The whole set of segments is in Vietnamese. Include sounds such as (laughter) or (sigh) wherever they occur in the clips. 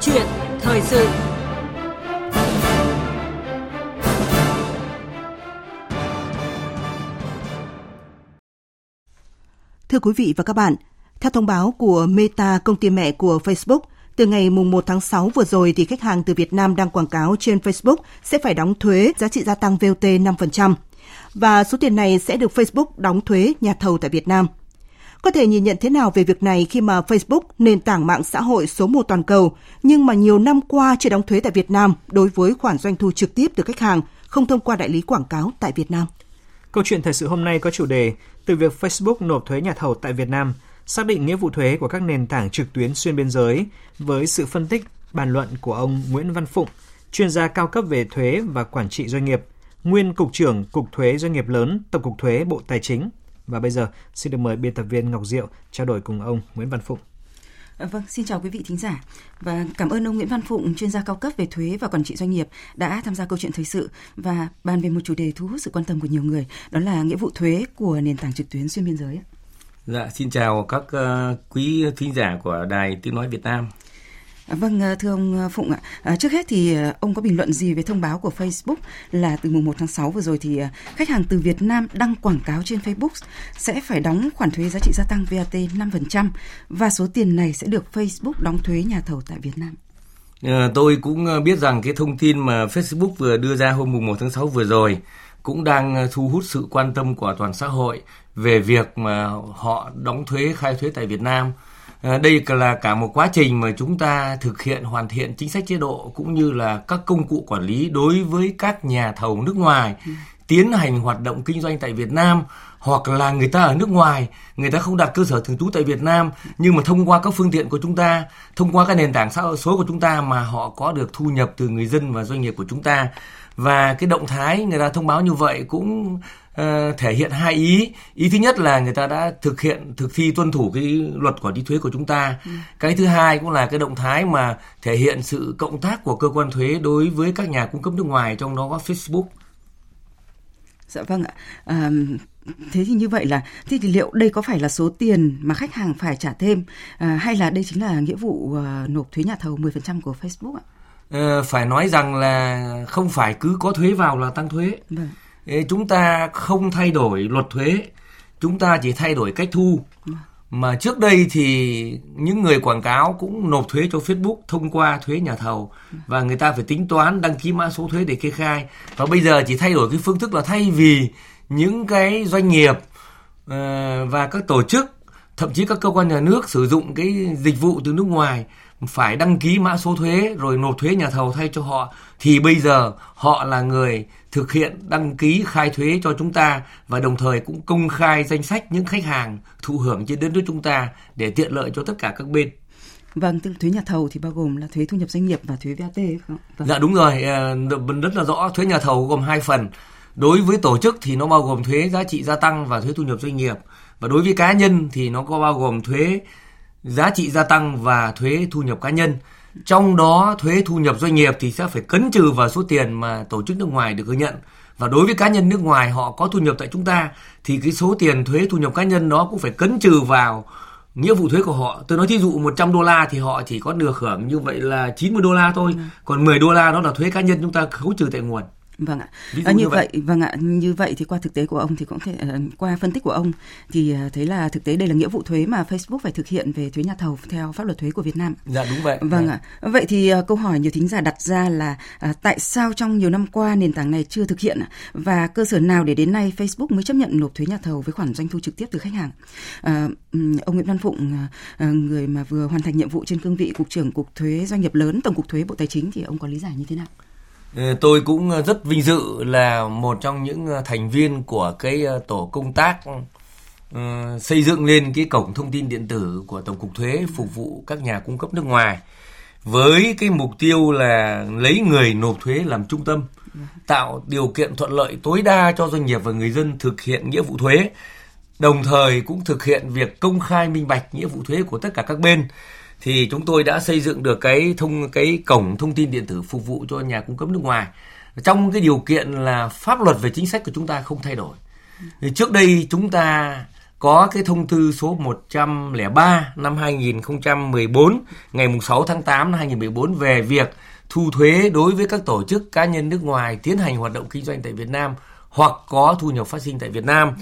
chuyện thời sự. Thưa quý vị và các bạn, theo thông báo của Meta, công ty mẹ của Facebook, từ ngày mùng 1 tháng 6 vừa rồi thì khách hàng từ Việt Nam đăng quảng cáo trên Facebook sẽ phải đóng thuế giá trị gia tăng VOT 5% và số tiền này sẽ được Facebook đóng thuế nhà thầu tại Việt Nam. Có thể nhìn nhận thế nào về việc này khi mà Facebook, nền tảng mạng xã hội số 1 toàn cầu, nhưng mà nhiều năm qua chưa đóng thuế tại Việt Nam đối với khoản doanh thu trực tiếp từ khách hàng, không thông qua đại lý quảng cáo tại Việt Nam. Câu chuyện thời sự hôm nay có chủ đề từ việc Facebook nộp thuế nhà thầu tại Việt Nam, xác định nghĩa vụ thuế của các nền tảng trực tuyến xuyên biên giới với sự phân tích, bàn luận của ông Nguyễn Văn Phụng, chuyên gia cao cấp về thuế và quản trị doanh nghiệp, nguyên cục trưởng Cục Thuế Doanh nghiệp lớn, Tổng cục Thuế Bộ Tài chính. Và bây giờ, xin được mời biên tập viên Ngọc Diệu trao đổi cùng ông Nguyễn Văn Phụng. À, vâng, xin chào quý vị thính giả và cảm ơn ông Nguyễn Văn Phụng, chuyên gia cao cấp về thuế và quản trị doanh nghiệp đã tham gia câu chuyện thời sự và bàn về một chủ đề thu hút sự quan tâm của nhiều người, đó là nghĩa vụ thuế của nền tảng trực tuyến xuyên biên giới. Dạ, xin chào các uh, quý thính giả của Đài Tiếng Nói Việt Nam. À, vâng, à, thưa ông à, Phụng ạ, à, trước hết thì ông có bình luận gì về thông báo của Facebook là từ mùng 1 tháng 6 vừa rồi thì khách hàng từ Việt Nam đăng quảng cáo trên Facebook sẽ phải đóng khoản thuế giá trị gia tăng VAT 5% và số tiền này sẽ được Facebook đóng thuế nhà thầu tại Việt Nam. À, tôi cũng biết rằng cái thông tin mà Facebook vừa đưa ra hôm mùng 1 tháng 6 vừa rồi cũng đang thu hút sự quan tâm của toàn xã hội về việc mà họ đóng thuế khai thuế tại Việt Nam À, đây là cả một quá trình mà chúng ta thực hiện hoàn thiện chính sách chế độ cũng như là các công cụ quản lý đối với các nhà thầu nước ngoài ừ. tiến hành hoạt động kinh doanh tại Việt Nam hoặc là người ta ở nước ngoài người ta không đặt cơ sở thường trú tại Việt Nam nhưng mà thông qua các phương tiện của chúng ta thông qua các nền tảng xã hội số của chúng ta mà họ có được thu nhập từ người dân và doanh nghiệp của chúng ta và cái động thái người ta thông báo như vậy cũng thể hiện hai ý ý thứ nhất là người ta đã thực hiện thực thi tuân thủ cái luật quản lý thuế của chúng ta ừ. cái thứ hai cũng là cái động thái mà thể hiện sự cộng tác của cơ quan thuế đối với các nhà cung cấp nước ngoài trong đó có Facebook dạ vâng ạ à, thế thì như vậy là thế thì liệu đây có phải là số tiền mà khách hàng phải trả thêm à, hay là đây chính là nghĩa vụ uh, nộp thuế nhà thầu 10% của Facebook ạ? À, phải nói rằng là không phải cứ có thuế vào là tăng thuế. Vâng chúng ta không thay đổi luật thuế, chúng ta chỉ thay đổi cách thu. Mà trước đây thì những người quảng cáo cũng nộp thuế cho Facebook thông qua thuế nhà thầu và người ta phải tính toán, đăng ký mã số thuế để kê khai. Và bây giờ chỉ thay đổi cái phương thức là thay vì những cái doanh nghiệp ờ, và các tổ chức, thậm chí các cơ quan nhà nước sử dụng cái dịch vụ từ nước ngoài phải đăng ký mã số thuế rồi nộp thuế nhà thầu thay cho họ thì bây giờ họ là người thực hiện đăng ký khai thuế cho chúng ta và đồng thời cũng công khai danh sách những khách hàng thụ hưởng trên đất nước chúng ta để tiện lợi cho tất cả các bên. Vâng, tức thuế nhà thầu thì bao gồm là thuế thu nhập doanh nghiệp và thuế VAT không? Vâng. Dạ đúng rồi, ờ, rất là rõ thuế nhà thầu gồm hai phần. Đối với tổ chức thì nó bao gồm thuế giá trị gia tăng và thuế thu nhập doanh nghiệp và đối với cá nhân thì nó có bao gồm thuế giá trị gia tăng và thuế thu nhập cá nhân. Trong đó thuế thu nhập doanh nghiệp thì sẽ phải cấn trừ vào số tiền mà tổ chức nước ngoài được ghi nhận. Và đối với cá nhân nước ngoài họ có thu nhập tại chúng ta thì cái số tiền thuế thu nhập cá nhân đó cũng phải cấn trừ vào nghĩa vụ thuế của họ. Tôi nói thí dụ 100 đô la thì họ chỉ có được hưởng như vậy là 90 đô la thôi. Ừ. Còn 10 đô la đó là thuế cá nhân chúng ta khấu trừ tại nguồn. Vâng ạ. À, như, vậy. vậy vâng ạ, như vậy thì qua thực tế của ông thì cũng thể uh, qua phân tích của ông thì uh, thấy là thực tế đây là nghĩa vụ thuế mà Facebook phải thực hiện về thuế nhà thầu theo pháp luật thuế của Việt Nam. Dạ đúng vậy. Vâng ạ. À. Vậy thì câu hỏi nhiều thính giả đặt ra là uh, tại sao trong nhiều năm qua nền tảng này chưa thực hiện và cơ sở nào để đến nay Facebook mới chấp nhận nộp thuế nhà thầu với khoản doanh thu trực tiếp từ khách hàng? Uh, ông Nguyễn Văn Phụng người mà vừa hoàn thành nhiệm vụ trên cương vị cục trưởng cục thuế doanh nghiệp lớn tổng cục thuế Bộ Tài chính thì ông có lý giải như thế nào? Ờ, tôi cũng ờ, rất vinh dự là một trong những ờ, thành viên của cái tổ công tác xây dựng lên cái cổng thông tin điện tử của Tổng cục Thuế phục vụ các nhà cung cấp nước ngoài với cái mục tiêu là lấy người nộp thuế làm trung tâm, tạo điều kiện thuận lợi tối đa cho doanh nghiệp và người dân thực hiện nghĩa vụ thuế, đồng thời cũng thực hiện việc công khai minh bạch nghĩa vụ thuế của tất cả các bên thì chúng tôi đã xây dựng được cái thông, cái cổng thông tin điện tử phục vụ cho nhà cung cấp nước ngoài trong cái điều kiện là pháp luật về chính sách của chúng ta không thay đổi thì trước đây chúng ta có cái thông tư số 103 năm 2014 ngày 6 tháng 8 năm 2014 về việc thu thuế đối với các tổ chức cá nhân nước ngoài tiến hành hoạt động kinh doanh tại Việt Nam hoặc có thu nhập phát sinh tại Việt Nam.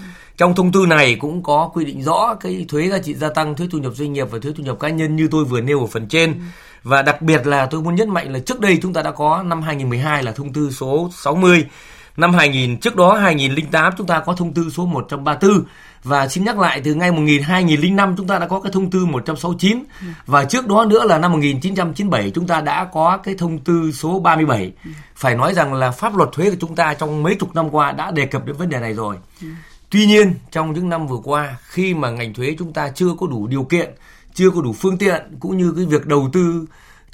Trong thông tư này cũng có quy định rõ cái thuế giá trị gia tăng, thuế thu nhập doanh nghiệp và thuế thu nhập cá nhân như tôi vừa nêu ở phần trên. Và đặc biệt là tôi muốn nhấn mạnh là trước đây chúng ta đã có năm 2012 là thông tư số 60 năm 2000 trước đó 2008 chúng ta có thông tư số 134 và xin nhắc lại từ ngay 1000 2005 chúng ta đã có cái thông tư 169 và trước đó nữa là năm 1997 chúng ta đã có cái thông tư số 37. Phải nói rằng là pháp luật thuế của chúng ta trong mấy chục năm qua đã đề cập đến vấn đề này rồi. Tuy nhiên trong những năm vừa qua khi mà ngành thuế chúng ta chưa có đủ điều kiện, chưa có đủ phương tiện cũng như cái việc đầu tư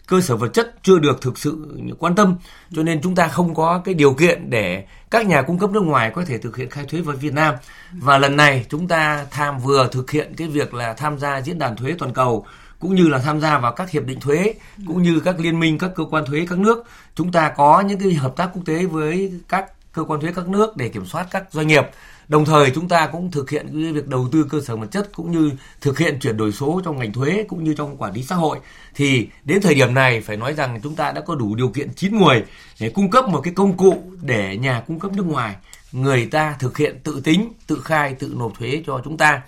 cơ sở vật chất chưa được thực sự quan tâm cho nên chúng ta không có cái điều kiện để các nhà cung cấp nước ngoài có thể thực hiện khai thuế với Việt Nam. Và lần này chúng ta tham vừa thực hiện cái việc là tham gia diễn đàn thuế toàn cầu cũng như là tham gia vào các hiệp định thuế cũng như các liên minh các cơ quan thuế các nước. Chúng ta có những cái hợp tác quốc tế với các cơ quan thuế các nước để kiểm soát các doanh nghiệp. Đồng thời chúng ta cũng thực hiện cái việc đầu tư cơ sở vật chất cũng như thực hiện chuyển đổi số trong ngành thuế cũng như trong quản lý xã hội thì đến thời điểm này phải nói rằng chúng ta đã có đủ điều kiện chín muồi để cung cấp một cái công cụ để nhà cung cấp nước ngoài người ta thực hiện tự tính, tự khai, tự nộp thuế cho chúng ta.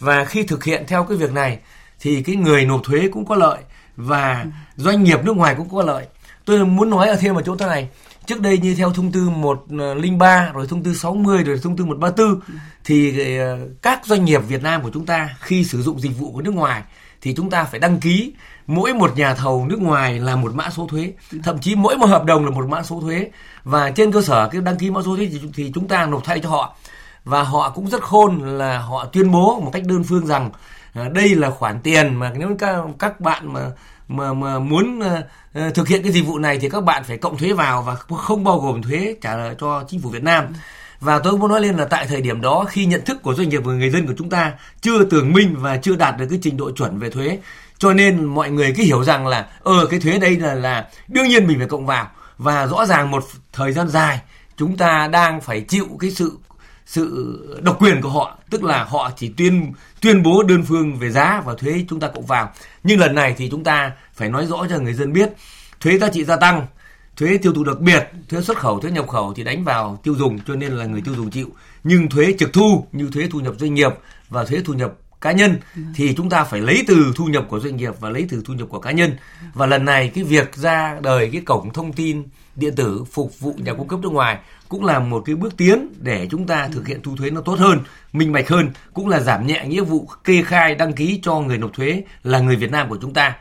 Và khi thực hiện theo cái việc này thì cái người nộp thuế cũng có lợi và doanh nghiệp nước ngoài cũng có lợi. Tôi muốn nói ở thêm một chỗ thế này trước đây như theo thông tư 103 ờ, rồi thông tư 60 rồi thông tư 134 thì ờ, các doanh nghiệp Việt Nam của chúng ta khi sử dụng dịch vụ của nước ngoài thì chúng ta phải đăng ký mỗi một nhà thầu nước ngoài là một mã số thuế. Thậm chí mỗi một hợp đồng là một mã số thuế. Và trên cơ sở cái đăng ký mã số thuế thì chúng ta nộp thay cho họ. Và họ cũng rất khôn là họ tuyên bố một cách đơn phương rằng À, đây là khoản tiền mà nếu các các bạn mà mà mà muốn uh, thực hiện cái dịch vụ này thì các bạn phải cộng thuế vào và không bao gồm thuế trả cho chính phủ Việt Nam. Và tôi muốn nói lên là tại thời điểm đó khi nhận thức của doanh nghiệp và người dân của chúng ta chưa tường minh và chưa đạt được cái trình độ chuẩn về thuế cho nên mọi người cứ hiểu rằng là ờ cái thuế đây là là đương nhiên mình phải cộng vào và rõ ràng một thời gian dài chúng ta đang phải chịu cái sự sự độc quyền của họ tức là họ chỉ tuyên tuyên bố đơn phương về giá và thuế chúng ta cộng vào. Nhưng lần này thì chúng ta phải nói rõ cho người dân biết, thuế giá trị gia tăng, thuế tiêu thụ đặc biệt, thuế xuất khẩu, thuế nhập khẩu thì đánh vào tiêu dùng, cho nên là người tiêu dùng chịu. Nhưng thuế trực thu như thuế thu nhập doanh nghiệp và thuế thu nhập cá nhân thì chúng ta phải lấy từ thu nhập của doanh nghiệp và lấy từ thu nhập của cá nhân và lần này cái việc ra đời cái cổng thông tin điện tử phục vụ nhà cung cấp nước ngoài cũng là một cái bước tiến để chúng ta thực hiện thu thuế nó tốt hơn, minh bạch hơn, cũng là giảm nhẹ nghĩa vụ kê khai đăng ký cho người nộp thuế là người Việt Nam của chúng ta.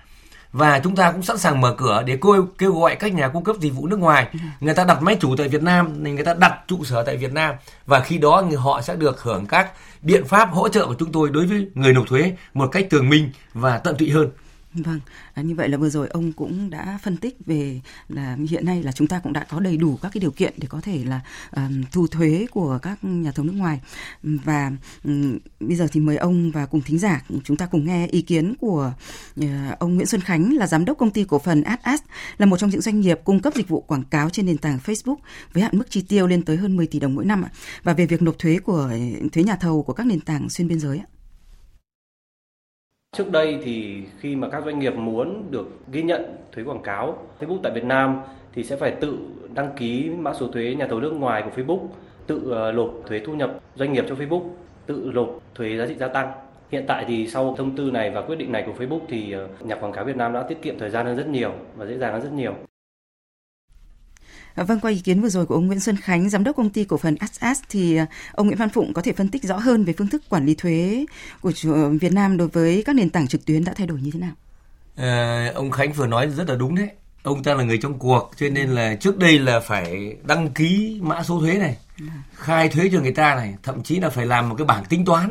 Và chúng ta cũng sẵn sàng mở cửa để kêu, kêu gọi các nhà cung cấp dịch vụ nước ngoài, người ta đặt máy chủ tại Việt Nam, người ta đặt trụ sở tại Việt Nam. Và khi đó người họ sẽ được hưởng các biện pháp hỗ trợ của chúng tôi đối với người nộp thuế một cách tường minh và tận tụy hơn. Vâng, à, như vậy là vừa rồi ông cũng đã phân tích về là hiện nay là chúng ta cũng đã có đầy đủ các cái điều kiện để có thể là um, thu thuế của các nhà thầu nước ngoài và um, bây giờ thì mời ông và cùng thính giả chúng ta cùng nghe ý kiến của uh, ông Nguyễn Xuân Khánh là giám đốc công ty cổ phần Ads là một trong những doanh nghiệp cung cấp dịch vụ quảng cáo trên nền tảng Facebook với hạn mức chi tiêu lên tới hơn 10 tỷ đồng mỗi năm và về việc nộp thuế của thuế nhà thầu của các nền tảng xuyên biên giới ạ. Trước đây thì khi mà các doanh nghiệp muốn được ghi nhận thuế quảng cáo Facebook tại Việt Nam thì sẽ phải tự đăng ký mã số thuế nhà thầu nước ngoài của Facebook, tự ờ, nộp thuế thu nhập doanh nghiệp cho Facebook, tự nộp thuế giá trị gia tăng. Hiện tại thì sau thông tư này và quyết định này của Facebook thì ờ, nhà quảng cáo Việt Nam đã tiết kiệm thời gian hơn rất nhiều và dễ dàng hơn rất nhiều. À, vâng, qua ý kiến vừa rồi của ông Nguyễn Xuân Khánh, giám đốc công ty cổ phần ASAS thì à, ông Nguyễn Văn Phụng có thể phân tích rõ hơn về phương thức quản lý thuế của Việt Nam đối với các nền tảng trực tuyến đã thay đổi như thế nào? À, ông Khánh vừa nói rất là đúng đấy. Ông ta là người trong cuộc cho nên là trước đây là phải đăng ký mã số thuế này, khai thuế cho người ta này, thậm chí là phải làm một cái bảng tính toán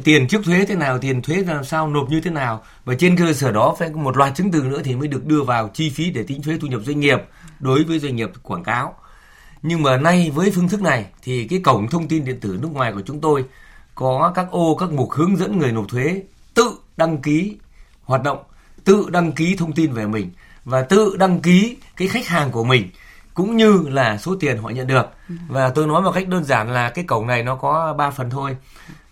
tiền trước thuế thế nào tiền thuế làm sao nộp như thế nào? Và trên cơ sở đó phải một loạt chứng từ nữa thì mới được đưa vào chi phí để tính thuế thu nhập doanh nghiệp đối với doanh nghiệp quảng cáo. Nhưng mà nay với phương thức này thì cái cổng thông tin điện tử nước ngoài của chúng tôi có các ô các mục hướng dẫn người nộp thuế tự đăng ký hoạt động tự đăng ký thông tin về mình và tự đăng ký cái khách hàng của mình cũng như là số tiền họ nhận được. Và tôi nói một cách đơn giản là cái cổng này nó có 3 phần thôi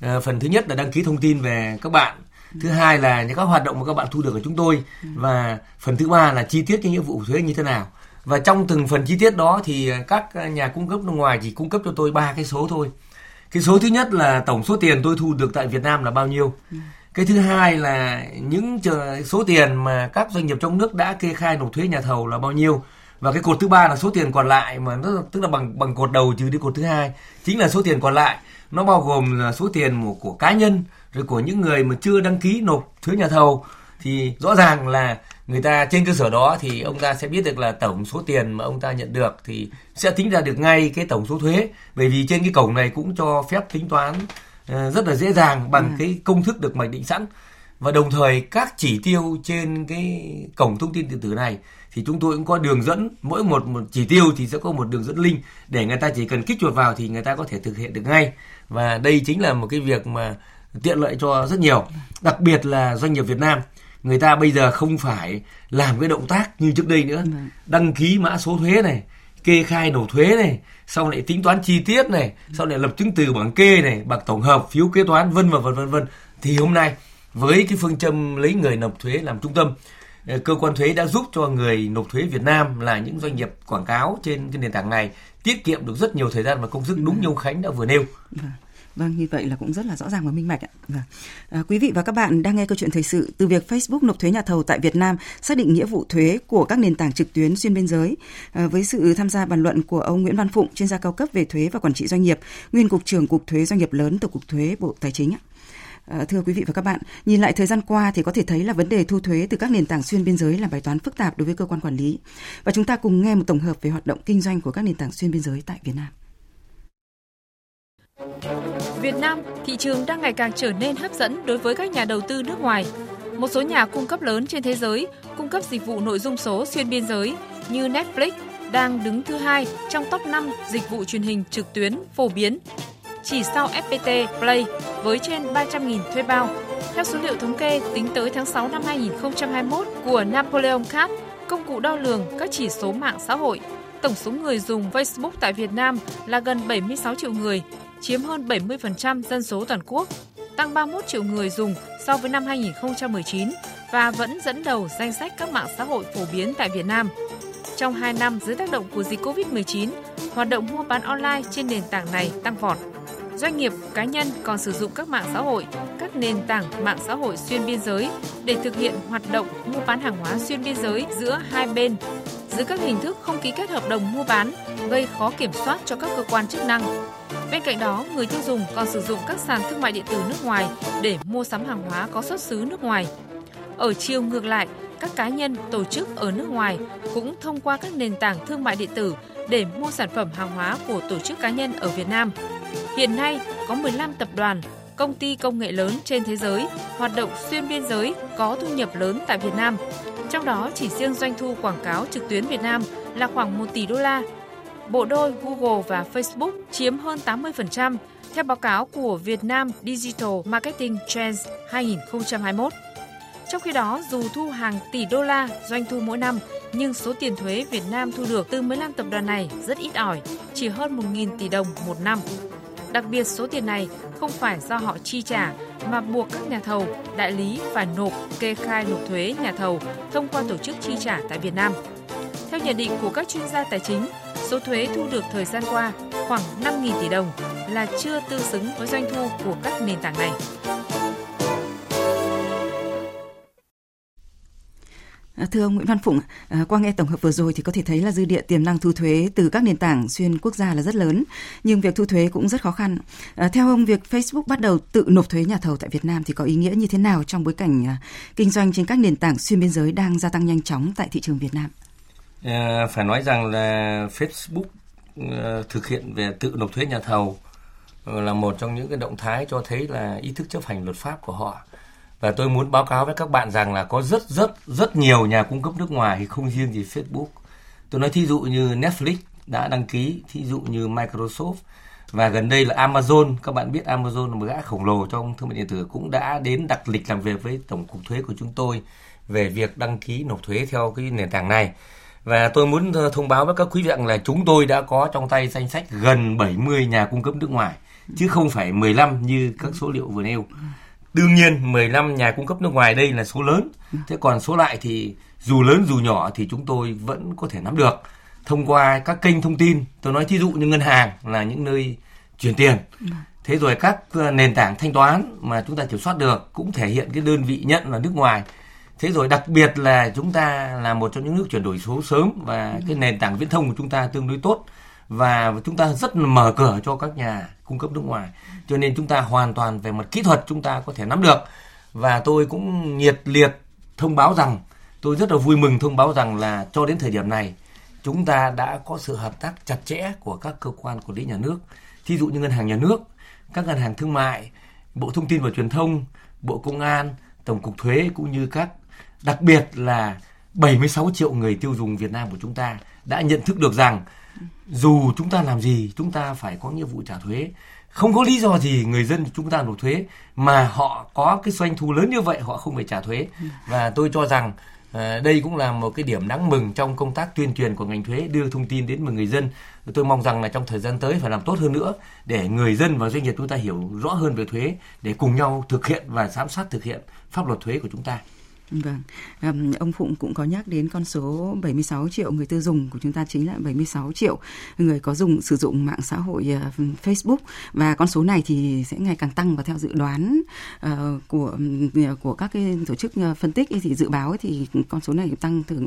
phần thứ nhất là đăng ký thông tin về các bạn. Thứ hai là những các hoạt động mà các bạn thu được ở chúng tôi. Và phần thứ ba là chi tiết cái nghĩa vụ thuế như thế nào. Và trong từng phần chi tiết đó thì các nhà cung cấp nước ngoài chỉ cung cấp cho tôi ba cái số thôi. Cái số thứ nhất là tổng số tiền tôi thu được tại Việt Nam là bao nhiêu. Cái thứ hai là những số tiền mà các doanh nghiệp trong nước đã kê khai nộp thuế nhà thầu là bao nhiêu và cái cột thứ ba là số tiền còn lại mà nó tức là bằng bằng cột đầu trừ đi cột thứ hai. Chính là số tiền còn lại. Nó bao gồm là số tiền của, của cá nhân rồi của những người mà chưa đăng ký nộp thuế nhà thầu. Thì rõ ràng là người ta trên cơ sở đó thì ông ta sẽ biết được là tổng số tiền mà ông ta nhận được thì sẽ tính ra được ngay cái tổng số thuế. Bởi vì trên cái cổng này cũng cho phép tính toán uh, rất là dễ dàng bằng ừ. cái công thức được mạch định sẵn. Và đồng thời các chỉ tiêu trên cái cổng thông tin điện tử này thì chúng tôi cũng có đường dẫn mỗi một, một chỉ tiêu thì sẽ có một đường dẫn link để người ta chỉ cần kích chuột vào thì người ta có thể thực hiện được ngay. Và đây chính là một cái việc mà tiện lợi cho rất nhiều đặc biệt là doanh nghiệp Việt Nam. Người ta bây giờ không phải làm cái động tác như trước đây nữa. Vâng. đăng ký mã số thuế này kê khai nộp thuế này sau lại tính toán chi tiết này sau lại lập chứng từ bảng kê này bảng tổng hợp phiếu kế toán vân vân vân vân thì hôm nay với cái phương châm lấy người nộp thuế làm trung tâm Ờ, cơ quan thuế đã giúp cho người nộp thuế Việt Nam là những doanh nghiệp quảng cáo trên cái nền tảng này tiết kiệm được rất nhiều thời gian và công sức đúng như ông Khánh đã vừa nêu. Vâng. vâng như vậy là cũng rất là rõ ràng và minh bạch ạ. Vâng. À, quý vị và các bạn đang nghe câu chuyện thời sự từ việc Facebook nộp thuế nhà thầu tại Việt Nam xác định nghĩa vụ thuế của các nền tảng trực tuyến xuyên biên giới à, với sự tham gia bàn luận của ông Nguyễn Văn Phụng, chuyên gia cao cấp về thuế và quản trị doanh nghiệp, nguyên cục trưởng cục thuế doanh nghiệp lớn tổng cục thuế Bộ Tài chính ạ. Ờ, thưa quý vị và các bạn, nhìn lại thời gian qua thì có thể thấy là vấn đề thu thuế từ các nền tảng xuyên biên giới là bài toán phức tạp đối với cơ quan quản lý. Và chúng ta cùng nghe một tổng hợp về hoạt động kinh doanh của các nền tảng xuyên biên giới tại Việt Nam. Việt Nam, thị trường đang ngày càng trở nên hấp dẫn đối với các nhà đầu tư nước ngoài. Một số nhà cung cấp lớn trên thế giới cung cấp dịch vụ nội dung số xuyên biên giới như Netflix đang đứng thứ hai trong top 5 dịch vụ truyền hình trực tuyến phổ biến, chỉ sau FPT Play với trên 300.000 thuê bao. Theo số liệu thống kê tính tới tháng 6 năm 2021 của Napoleon Cap, công cụ đo lường các chỉ số mạng xã hội, tổng số người dùng Facebook tại Việt Nam là gần 76 triệu người, chiếm hơn 70% dân số toàn quốc, tăng 31 triệu người dùng so với năm 2019 và vẫn dẫn đầu danh sách các mạng xã hội phổ biến tại Việt Nam. Trong 2 năm dưới tác động của dịch Covid-19, hoạt động mua bán online trên nền tảng này tăng vọt. Doanh nghiệp, cá nhân còn sử dụng các mạng xã hội, các nền tảng mạng xã hội xuyên biên giới để thực hiện hoạt động mua bán hàng hóa xuyên biên giới giữa hai bên dưới các hình thức không ký kết hợp đồng mua bán, gây khó kiểm soát cho các cơ quan chức năng. Bên cạnh đó, người tiêu dùng còn sử dụng các sàn thương mại điện tử nước ngoài để mua sắm hàng hóa có xuất xứ nước ngoài. Ở chiều ngược lại, các cá nhân, tổ chức ở nước ngoài cũng thông qua các nền tảng thương mại điện tử để mua sản phẩm hàng hóa của tổ chức cá nhân ở Việt Nam. Hiện nay, có 15 tập đoàn, công ty công nghệ lớn trên thế giới hoạt động xuyên biên giới có thu nhập lớn tại Việt Nam. Trong đó chỉ riêng doanh thu quảng cáo trực tuyến Việt Nam là khoảng 1 tỷ đô la bộ đôi Google và Facebook chiếm hơn 80% theo báo cáo của Việt Nam Digital Marketing Trends 2021. Trong khi đó, dù thu hàng tỷ đô la doanh thu mỗi năm, nhưng số tiền thuế Việt Nam thu được từ 15 tập đoàn này rất ít ỏi, chỉ hơn 1.000 tỷ đồng một năm. Đặc biệt số tiền này không phải do họ chi trả mà buộc các nhà thầu, đại lý phải nộp kê khai nộp thuế nhà thầu thông qua tổ chức chi trả tại Việt Nam. Theo nhận định của các chuyên gia tài chính, số thuế thu được thời gian qua khoảng 5.000 tỷ đồng là chưa tương xứng với doanh thu của các nền tảng này. À, thưa ông Nguyễn Văn Phụng, à, qua nghe tổng hợp vừa rồi thì có thể thấy là dư địa tiềm năng thu thuế từ các nền tảng xuyên quốc gia là rất lớn, nhưng việc thu thuế cũng rất khó khăn. À, theo ông, việc Facebook bắt đầu tự nộp thuế nhà thầu tại Việt Nam thì có ý nghĩa như thế nào trong bối cảnh kinh doanh trên các nền tảng xuyên biên giới đang gia tăng nhanh chóng tại thị trường Việt Nam? À, phải nói rằng là Facebook thực hiện về tự nộp thuế nhà thầu là một trong những cái động thái cho thấy là ý thức chấp hành luật pháp của họ và tôi muốn báo cáo với các bạn rằng là có rất rất rất nhiều nhà cung cấp nước ngoài không riêng gì Facebook. Tôi nói thí dụ như Netflix đã đăng ký thí dụ như Microsoft. Và gần đây là Amazon các bạn biết Amazon là một gã khổng lồ trong thương mại điện tử cũng đã đến đặt lịch làm việc với tổng cục thuế của chúng tôi về việc đăng ký nộp thuế theo cái nền tảng này. Và tôi muốn ờ, thông báo với các quý vị rằng là chúng tôi đã có trong tay danh sách gần 70 nhà cung cấp nước ngoài, chứ không phải 15 như các số liệu vừa nêu. Đương nhiên 15 nhà cung cấp nước ngoài đây là số lớn. Thế còn số lại thì dù lớn dù nhỏ thì chúng tôi vẫn có thể nắm được thông qua các kênh thông tin. Tôi nói thí dụ như ngân hàng là những nơi chuyển tiền. Thế rồi các ờ, nền tảng thanh toán mà chúng ta kiểm soát được cũng thể hiện cái đơn vị nhận là nước ngoài. Thế rồi đặc biệt là chúng ta là một trong những nước chuyển đổi số sớm và cái nền tảng viễn thông của chúng ta tương đối tốt và chúng ta rất mở cửa cho các nhà cung cấp nước ngoài. Cho nên chúng ta hoàn toàn về mặt kỹ thuật chúng ta có thể nắm được. Và tôi cũng nhiệt liệt thông báo rằng tôi rất là vui mừng thông báo rằng là cho đến thời điểm này chúng ta đã có sự hợp tác chặt chẽ của các cơ quan quản lý nhà nước. Thí dụ như ngân hàng nhà nước, các ngân hàng thương mại, Bộ Thông tin và Truyền thông, Bộ Công an, Tổng cục Thuế cũng như các đặc biệt là 76 triệu người tiêu dùng Việt Nam của chúng ta đã nhận thức được rằng dù chúng ta làm gì chúng ta phải có nghĩa vụ trả thuế không có lý do gì người dân chúng ta nộp thuế mà họ có cái doanh thu lớn như vậy họ không phải trả thuế và tôi cho rằng À, đây cũng là một cái điểm đáng mừng trong công tác tuyên truyền của ngành thuế đưa thông tin đến với người dân. Tôi mong rằng là trong thời gian tới phải làm tốt hơn nữa để người dân và doanh nghiệp chúng ta hiểu rõ hơn về thuế để cùng nhau thực hiện và giám sát thực hiện pháp luật thuế của chúng ta. Vâng, um, ông Phụng cũng có nhắc đến con số 76 triệu người tiêu dùng của chúng ta chính là 76 triệu người có dùng sử dụng mạng xã hội uh, Facebook và con số này thì sẽ ngày càng tăng và theo dự đoán uh, của ờ, của các cái tổ chức uh, phân tích thì dự báo thì con số này tăng từ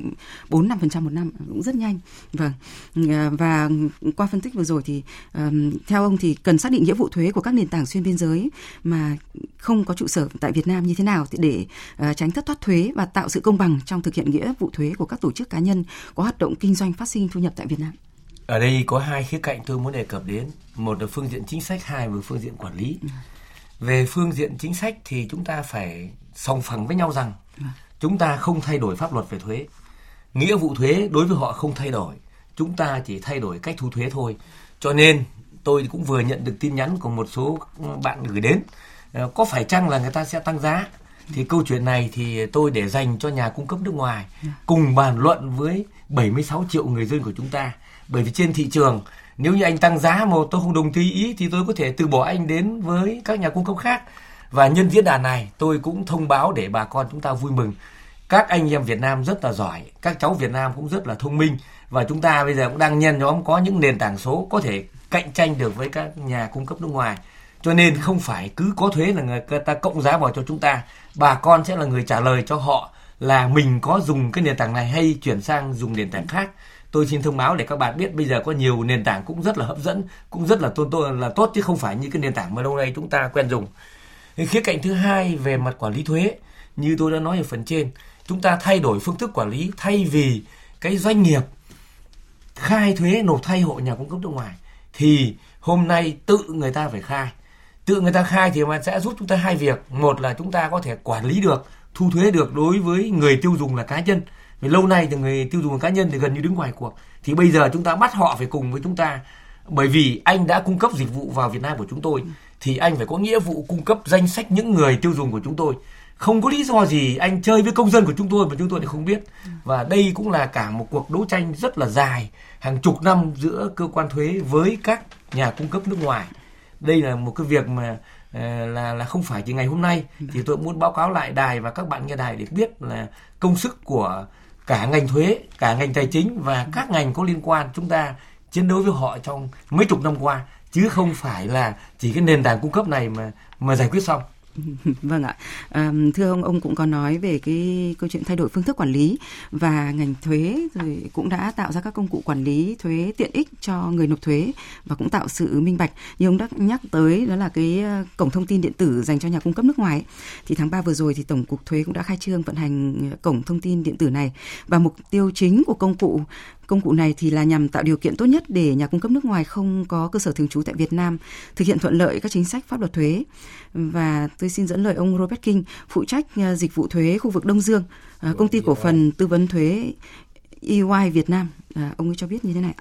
4 5% một năm cũng rất nhanh. Vâng. Uh, và qua phân tích vừa rồi thì um, theo ông thì cần xác định nghĩa vụ thuế của các nền tảng xuyên biên giới mà không có trụ sở tại Việt Nam như thế nào để uh, tránh thất thoát thuế và tạo sự công bằng trong thực hiện nghĩa vụ thuế của các tổ chức cá nhân có hoạt động kinh doanh phát sinh thu nhập tại Việt Nam. Ở đây có hai khía cạnh tôi muốn đề cập đến, một là phương diện chính sách, hai là phương diện quản lý. Ừ. Về phương diện chính sách thì chúng ta phải song phẳng với nhau rằng ừ. chúng ta không thay đổi pháp luật về thuế. Nghĩa vụ thuế đối với họ không thay đổi, chúng ta chỉ thay đổi cách thu thuế thôi. Cho nên tôi cũng vừa nhận được tin nhắn của một số bạn gửi đến ờ, có phải chăng là người ta sẽ tăng giá thì câu chuyện này thì tôi để dành cho nhà cung cấp nước ngoài cùng bàn luận với 76 triệu người dân của chúng ta. Bởi vì trên thị trường nếu như anh tăng giá mà tôi không đồng ý thì tôi có thể từ bỏ anh đến với các nhà cung cấp khác. Và nhân diễn đàn này tôi cũng thông báo để bà con chúng ta vui mừng. Các anh em Việt Nam rất là giỏi, các cháu Việt Nam cũng rất là thông minh và chúng ta bây giờ cũng đang nhen nhóm có những nền tảng số có thể cạnh tranh được với các nhà cung cấp nước ngoài cho nên không phải cứ có thuế là người ta cộng giá vào cho chúng ta. Bà con sẽ là người trả lời cho họ là mình có dùng cái nền tảng này hay chuyển sang dùng nền tảng khác. Tôi xin thông báo để các bạn biết, bây giờ có nhiều nền tảng cũng rất là hấp dẫn, cũng rất là tôn tôn là tốt, chứ không phải như cái nền tảng mà lâu nay chúng ta quen dùng. Khía cạnh thứ hai về mặt quản lý thuế, như tôi đã nói ở phần trên, chúng ta thay đổi phương thức quản lý thay vì cái doanh nghiệp khai thuế nộp thay hộ nhà cung cấp nước ngoài, thì hôm nay tự người ta phải khai tự người ta khai thì mà sẽ giúp chúng ta hai việc. Một là chúng ta có thể quản lý được thu thuế được đối với người tiêu dùng là cá nhân. Vì lâu nay thì người tiêu dùng cá nhân thì gần như đứng ngoài cuộc. Thì bây giờ chúng ta bắt họ phải cùng với chúng ta. Bởi vì anh đã cung cấp dịch vụ vào Việt Nam của chúng tôi thì anh phải có nghĩa vụ cung cấp danh sách những người tiêu dùng của chúng tôi. Không có lý do gì anh chơi với công dân của chúng tôi mà chúng tôi lại không biết. Và đây cũng là cả một cuộc đấu tranh rất là dài hàng chục năm giữa cơ quan thuế với các nhà cung cấp nước ngoài đây là một cái việc mà ờ, là là không phải chỉ ngày hôm nay. Thì tôi muốn báo cáo lại đài và các bạn nghe đài để biết là công sức của cả ngành thuế, cả ngành tài chính và các ngành có liên quan chúng ta chiến đấu với họ trong mấy chục năm qua. Chứ không phải là chỉ cái nền tảng cung cấp này mà mà giải quyết xong. (laughs) vâng ạ. À, thưa ông ông cũng có nói về cái câu chuyện thay đổi phương thức quản lý và ngành thuế rồi cũng đã tạo ra các công cụ quản lý thuế tiện ích cho người nộp thuế và cũng tạo sự minh bạch. Như ông đã nhắc tới đó là cái ờ, cổng thông tin điện tử dành cho nhà cung cấp nước ngoài. Thì tháng 3 vừa rồi thì tổng cục thuế cũng đã khai trương vận hành ờ, cổng thông tin điện tử này. Và mục tiêu chính của công cụ Công cụ này thì là nhằm tạo điều kiện tốt nhất để nhà cung cấp nước ngoài không có cơ sở thường trú tại Việt Nam thực hiện thuận lợi các chính sách pháp luật thuế. Và tôi xin dẫn lời ông Robert King, phụ trách à, dịch vụ thuế khu vực Đông Dương, à, công ty cổ phần tư vấn thuế EY Việt Nam. À, ông ấy cho biết như thế này.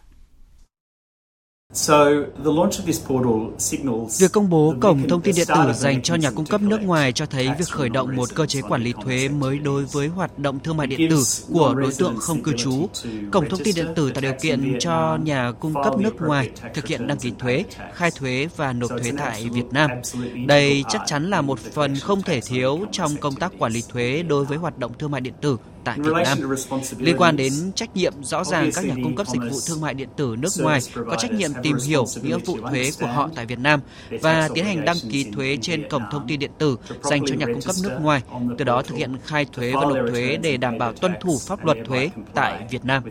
Việc công bố cổng thông tin điện tử dành cho nhà cung cấp nước ngoài cho thấy việc khởi động một cơ chế quản lý thuế mới đối với hoạt động thương mại điện tử của đối tượng không cư trú. Cổng thông tin điện tử tạo điều kiện cho nhà cung cấp nước ngoài thực hiện đăng ký thuế, khai thuế và nộp thuế tại Việt Nam. Đây chắc chắn là một phần không thể thiếu trong công tác quản lý thuế đối với hoạt động thương mại điện tử tại Việt Nam. Liên quan đến trách nhiệm, rõ ràng các nhà cung cấp dịch vụ thương mại điện tử nước ngoài có trách nhiệm tìm hiểu nghĩa vụ thuế của họ tại Việt Nam và tiến hành đăng ký thuế trên cổng thông tin điện tử dành cho nhà cung cấp nước ngoài, từ đó thực hiện khai thuế và nộp thuế để đảm bảo tuân thủ pháp luật thuế tại Việt Nam.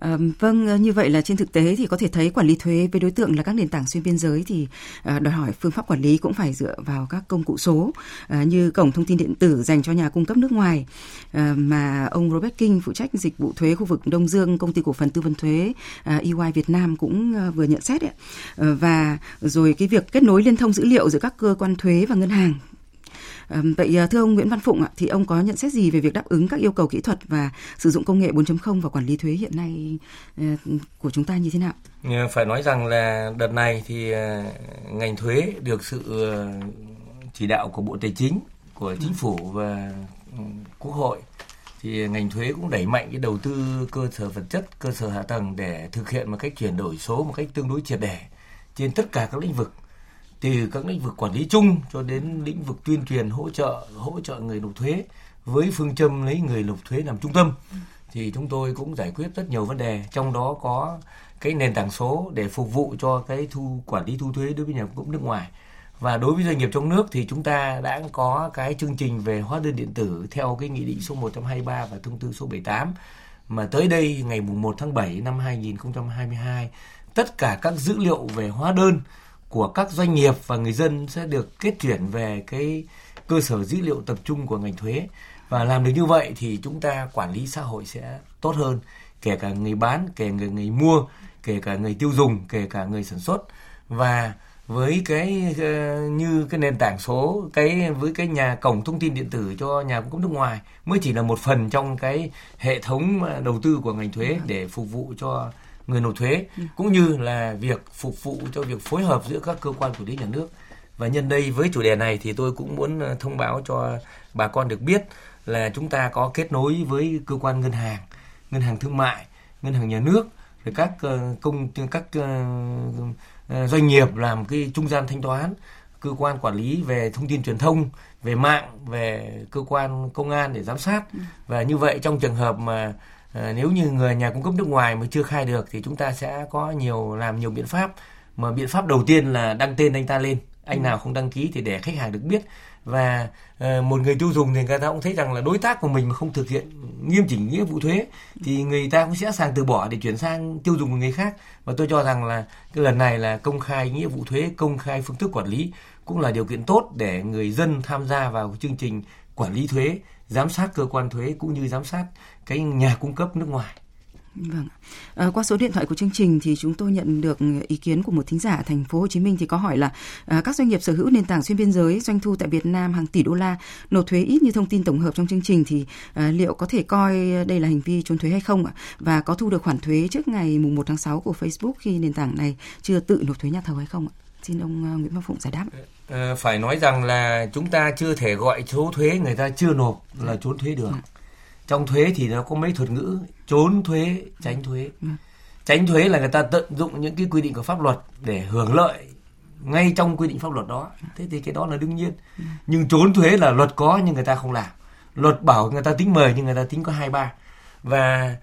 À, vâng, ờ, như vậy là trên thực tế thì có thể thấy quản lý thuế với đối tượng là các nền tảng xuyên biên giới thì à, đòi hỏi phương pháp quản lý cũng phải dựa vào các công cụ số à, như cổng thông tin điện tử dành cho nhà cung cấp nước ngoài à, mà ông Robert King phụ trách dịch vụ thuế khu vực Đông Dương công ty cổ phần tư vấn thuế à, EY Việt Nam cũng à, vừa nhận xét ấy. À, và rồi cái việc kết nối liên thông dữ liệu giữa các cơ quan thuế và ngân hàng Vậy à, thưa ông Nguyễn Văn Phụng ạ, thì ông có nhận xét gì về việc đáp ứng các yêu cầu kỹ thuật và sử dụng công nghệ 4.0 vào quản lý thuế hiện nay à, của chúng ta như thế nào? Ờ, phải nói rằng là đợt này thì à, ngành thuế được sự chỉ đạo của Bộ Tài chính, của Chính phủ và ừ, Quốc hội. Thì ngành thuế cũng đẩy mạnh cái đầu tư cơ sở vật chất, cơ sở hạ tầng để thực hiện một cách chuyển đổi số một cách tương đối triệt để trên tất cả các lĩnh vực từ các lĩnh vực quản lý chung cho đến lĩnh vực tuyên truyền hỗ trợ hỗ trợ người nộp thuế, với phương châm lấy người nộp thuế làm trung tâm, thì chúng tôi cũng giải quyết rất nhiều vấn đề. Trong đó có cái nền tảng số để phục vụ cho cái thu, quản lý thu thuế đối với nhà cung nước ngoài. Và đối với doanh nghiệp trong nước thì chúng ta đã có cái chương trình về hóa đơn điện tử theo cái nghị định số 123 và thông tư số 78 mà tới đây, ngày mùng 1 tháng 7 năm 2022 tất cả các dữ liệu về hóa đơn của các doanh nghiệp và người dân sẽ được kết chuyển về cái cơ sở dữ liệu tập trung của ngành thuế. Và làm được như vậy thì chúng ta quản lý xã hội sẽ tốt hơn, kể cả người bán, kể người người mua, kể cả người tiêu dùng, kể cả người sản xuất. Và với cái ờ, như cái nền tảng số, cái, với cái nhà cổng thông tin điện tử cho nhà cung cấp nước ngoài mới chỉ là một phần trong cái hệ thống ờ, đầu tư của ngành thuế để phục vụ cho người nộp thuế ừ. cũng như là việc phục vụ cho việc phối hợp giữa các cơ quan quản lý nhà nước và nhân đây với chủ đề này thì tôi cũng muốn ờ, thông báo cho bà con được biết là chúng ta có kết nối với cơ quan ngân hàng ngân hàng thương mại ngân hàng nhà nước rồi các ờ, công các ờ, doanh nghiệp làm cái trung gian thanh toán cơ quan quản lý về thông tin truyền thông về mạng về cơ quan công an để giám sát ừ. và như vậy trong trường hợp mà à, nếu như người nhà cung cấp nước ngoài mà chưa khai được thì chúng ta sẽ có nhiều làm nhiều biện pháp. Mà biện pháp đầu tiên là đăng tên anh ta lên. Anh ừ. nào không đăng ký thì để khách hàng được biết. Và uh, một người tiêu dùng thì người ta cũng thấy rằng là đối tác của mình mà không thực hiện nghiêm chỉnh nghĩa vụ thuế thì người ta cũng sẽ sàng từ bỏ để chuyển sang tiêu dùng của người khác. Và tôi cho rằng là cái lần này là công khai nghĩa vụ thuế công khai phương thức quản lý cũng là điều kiện tốt để người dân tham gia vào chương trình quản lý thuế giám sát cơ quan thuế cũng như giám sát cái nhà cung cấp nước ngoài. Vâng. À, qua số điện thoại của chương trình thì chúng tôi nhận được ý kiến của một thính giả thành phố Hồ Chí Minh thì có hỏi là à, các doanh nghiệp sở hữu nền tảng xuyên biên giới doanh thu tại Việt Nam hàng tỷ đô la nộp thuế ít như thông tin tổng hợp trong chương trình thì à, liệu có thể coi đây là hành vi trốn thuế hay không ạ? Và có thu được khoản thuế trước ngày mùng 1 tháng 6 của Facebook khi nền tảng này chưa tự nộp thuế nhà thầu hay không ạ? Xin ông Nguyễn Văn Phụng giải đáp. À, phải nói rằng là chúng ta chưa thể gọi số thuế người ta chưa nộp là trốn thuế được. Ừ trong thuế thì nó có mấy thuật ngữ trốn thuế tránh thuế. Ừ. tránh thuế là người ta tận dụng những cái quy định của pháp luật để hưởng lợi ngay trong quy định pháp luật đó. Thế thì cái đó là đương nhiên. Nhưng trốn thuế là luật có nhưng người ta không làm. Luật bảo người ta tính mười nhưng người ta tính có hai ba. Và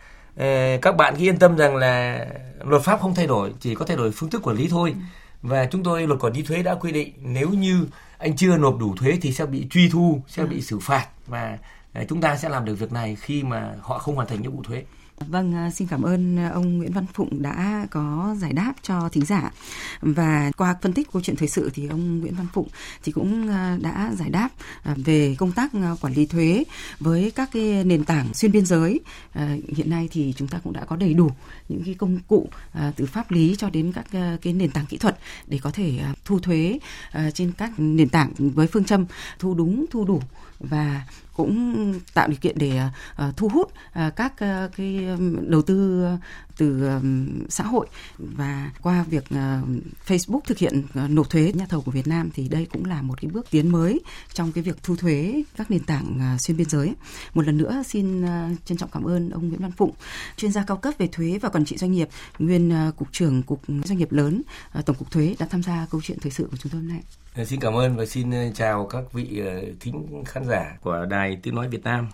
các bạn cứ yên tâm rằng là luật pháp không thay đổi chỉ có thay đổi phương thức quản lý thôi. Ừ. và chúng tôi luật quản lý thuế đã quy định nếu như anh chưa nộp đủ thuế thì sẽ bị truy thu sẽ bị xử phạt và chúng ta sẽ làm được việc này khi mà họ không hoàn thành nhiệm vụ thuế. Vâng, à, xin cảm ơn à, ông Nguyễn Văn Phụng đã có giải đáp cho thính giả. Và qua phân tích câu chuyện thời sự thì ông Nguyễn Văn Phụng thì cũng à, đã giải đáp về công tác quản lý thuế với các cái nền tảng xuyên biên giới. Hiện nay thì chúng ta cũng đã có đầy đủ những cái công cụ từ pháp lý cho đến các cái nền tảng kỹ thuật để có thể thu thuế trên các nền tảng với phương châm thu đúng, thu đủ và cũng tạo điều kiện để uh, thu hút uh, các uh, cái đầu tư từ xã hội và qua việc Facebook thực hiện nộp thuế nhà thầu của Việt Nam thì đây cũng là một cái bước tiến mới trong cái việc thu thuế các nền tảng xuyên biên giới. Một lần nữa xin trân trọng cảm ơn ông Nguyễn Văn Phụng, chuyên gia cao cấp về thuế và quản trị doanh nghiệp, nguyên cục trưởng cục doanh nghiệp lớn, tổng cục thuế đã tham gia câu chuyện thời sự của chúng tôi hôm nay. Xin cảm ơn và xin chào các vị thính khán giả của Đài Tiếng Nói Việt Nam.